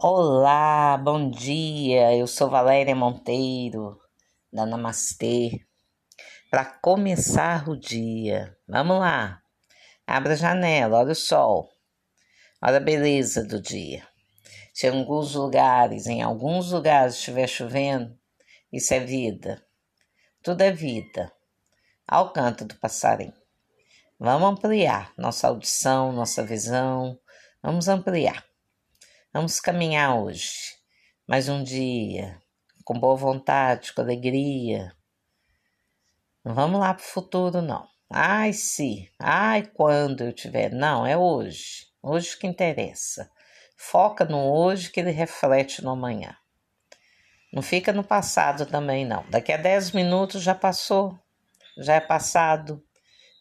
Olá, bom dia. Eu sou Valéria Monteiro, da Namastê. Para começar o dia, vamos lá. Abra a janela, olha o sol. Olha a beleza do dia. Se em alguns lugares, em alguns lugares estiver chovendo, isso é vida. Tudo é vida. Ao canto do passarinho. Vamos ampliar nossa audição, nossa visão. Vamos ampliar. Vamos caminhar hoje, mais um dia, com boa vontade, com alegria. Não vamos lá para o futuro, não. Ai, se, ai, quando eu tiver. Não, é hoje. Hoje que interessa. Foca no hoje que ele reflete no amanhã. Não fica no passado também, não. Daqui a 10 minutos já passou, já é passado.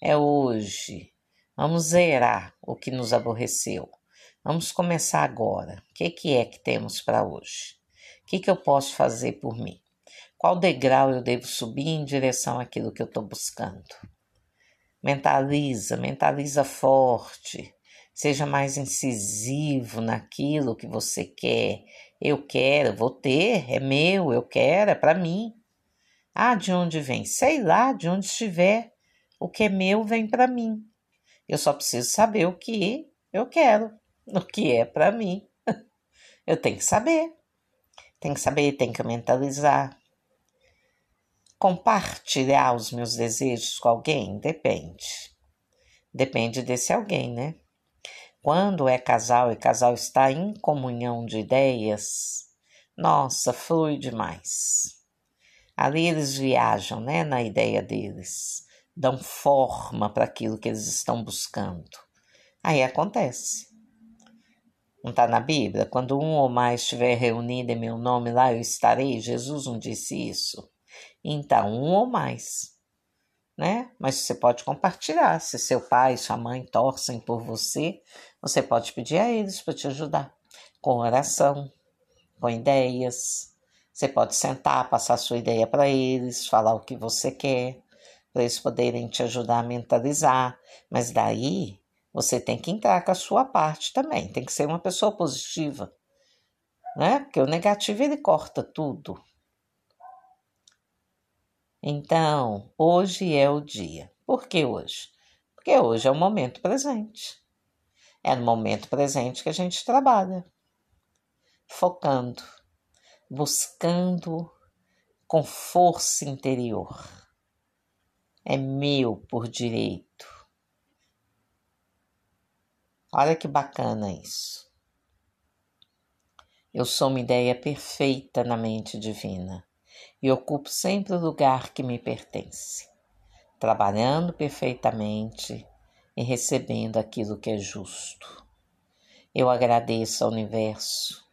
É hoje. Vamos zerar o que nos aborreceu. Vamos começar agora. O que, que é que temos para hoje? O que, que eu posso fazer por mim? Qual degrau eu devo subir em direção àquilo que eu estou buscando? Mentaliza, mentaliza forte. Seja mais incisivo naquilo que você quer. Eu quero, vou ter, é meu, eu quero, é para mim. Ah, de onde vem? Sei lá, de onde estiver. O que é meu vem para mim. Eu só preciso saber o que eu quero no que é para mim. Eu tenho que saber. Tem que saber, tem que mentalizar. Compartilhar os meus desejos com alguém? Depende. Depende desse alguém, né? Quando é casal e casal está em comunhão de ideias, nossa, flui demais. Ali eles viajam, né, na ideia deles, dão forma para aquilo que eles estão buscando. Aí acontece. Não está na Bíblia? Quando um ou mais estiver reunido em meu nome, lá eu estarei. Jesus não disse isso. Então, um ou mais. Né? Mas você pode compartilhar. Se seu pai sua mãe torcem por você, você pode pedir a eles para te ajudar. Com oração, com ideias. Você pode sentar, passar sua ideia para eles, falar o que você quer, para eles poderem te ajudar a mentalizar. Mas daí você tem que entrar com a sua parte também, tem que ser uma pessoa positiva, né? Porque o negativo ele corta tudo. Então, hoje é o dia. Por que hoje? Porque hoje é o momento presente. É no momento presente que a gente trabalha, focando, buscando com força interior. É meu por direito Olha que bacana isso. Eu sou uma ideia perfeita na mente divina e ocupo sempre o lugar que me pertence, trabalhando perfeitamente e recebendo aquilo que é justo. Eu agradeço ao universo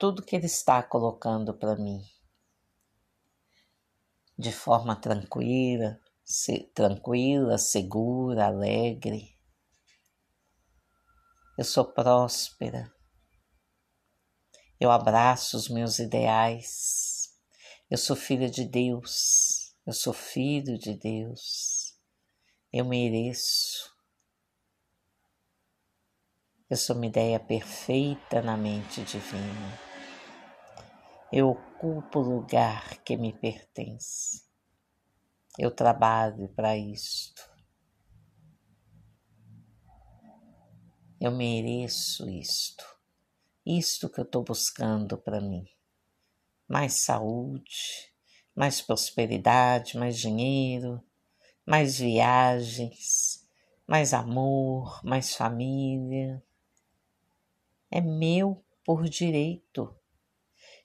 tudo que ele está colocando para mim. De forma tranquila, se, tranquila, segura, alegre eu sou próspera. Eu abraço os meus ideais. Eu sou filha de Deus. Eu sou filho de Deus. Eu mereço. Eu sou uma ideia perfeita na mente divina. Eu ocupo o lugar que me pertence. Eu trabalho para isto. Eu mereço isto, isto que eu estou buscando para mim. Mais saúde, mais prosperidade, mais dinheiro, mais viagens, mais amor, mais família. É meu por direito.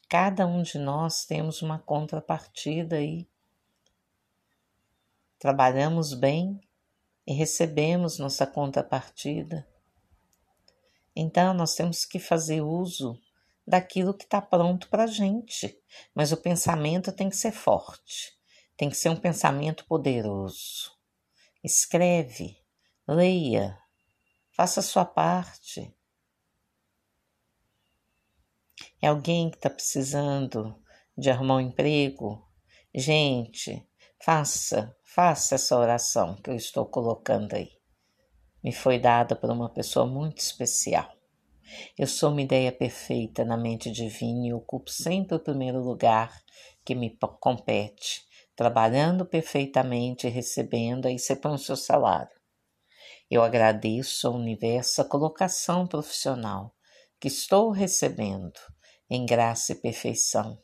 Cada um de nós temos uma contrapartida aí. Trabalhamos bem e recebemos nossa contrapartida. Então, nós temos que fazer uso daquilo que está pronto para a gente. Mas o pensamento tem que ser forte, tem que ser um pensamento poderoso. Escreve, leia, faça a sua parte. É alguém que está precisando de arrumar um emprego? Gente, faça, faça essa oração que eu estou colocando aí me foi dada por uma pessoa muito especial. Eu sou uma ideia perfeita na mente divina e ocupo sempre o primeiro lugar que me compete, trabalhando perfeitamente e recebendo, aí o seu salário. Eu agradeço ao universo a colocação profissional que estou recebendo em graça e perfeição,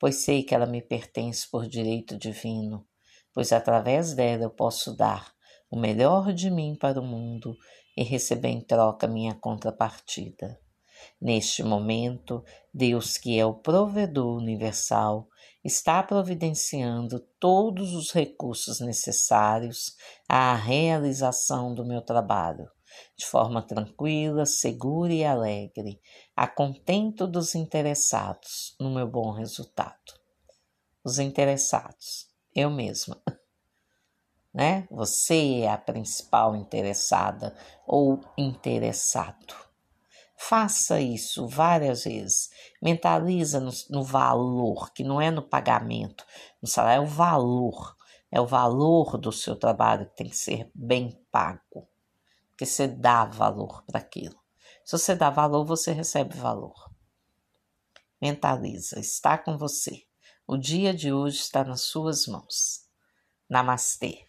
pois sei que ela me pertence por direito divino, pois através dela eu posso dar o melhor de mim para o mundo e receber em troca minha contrapartida. Neste momento, Deus, que é o provedor universal, está providenciando todos os recursos necessários à realização do meu trabalho, de forma tranquila, segura e alegre, a contento dos interessados no meu bom resultado. Os interessados, eu mesma. Né? Você é a principal interessada ou interessado. Faça isso várias vezes. Mentaliza no, no, valor, que não é no pagamento, no salário, é o valor. É o valor do seu trabalho que tem que ser bem pago. Porque você dá valor para aquilo. Se você dá valor, você recebe valor. Mentaliza, está com você. O dia de hoje está nas suas mãos. Namastê.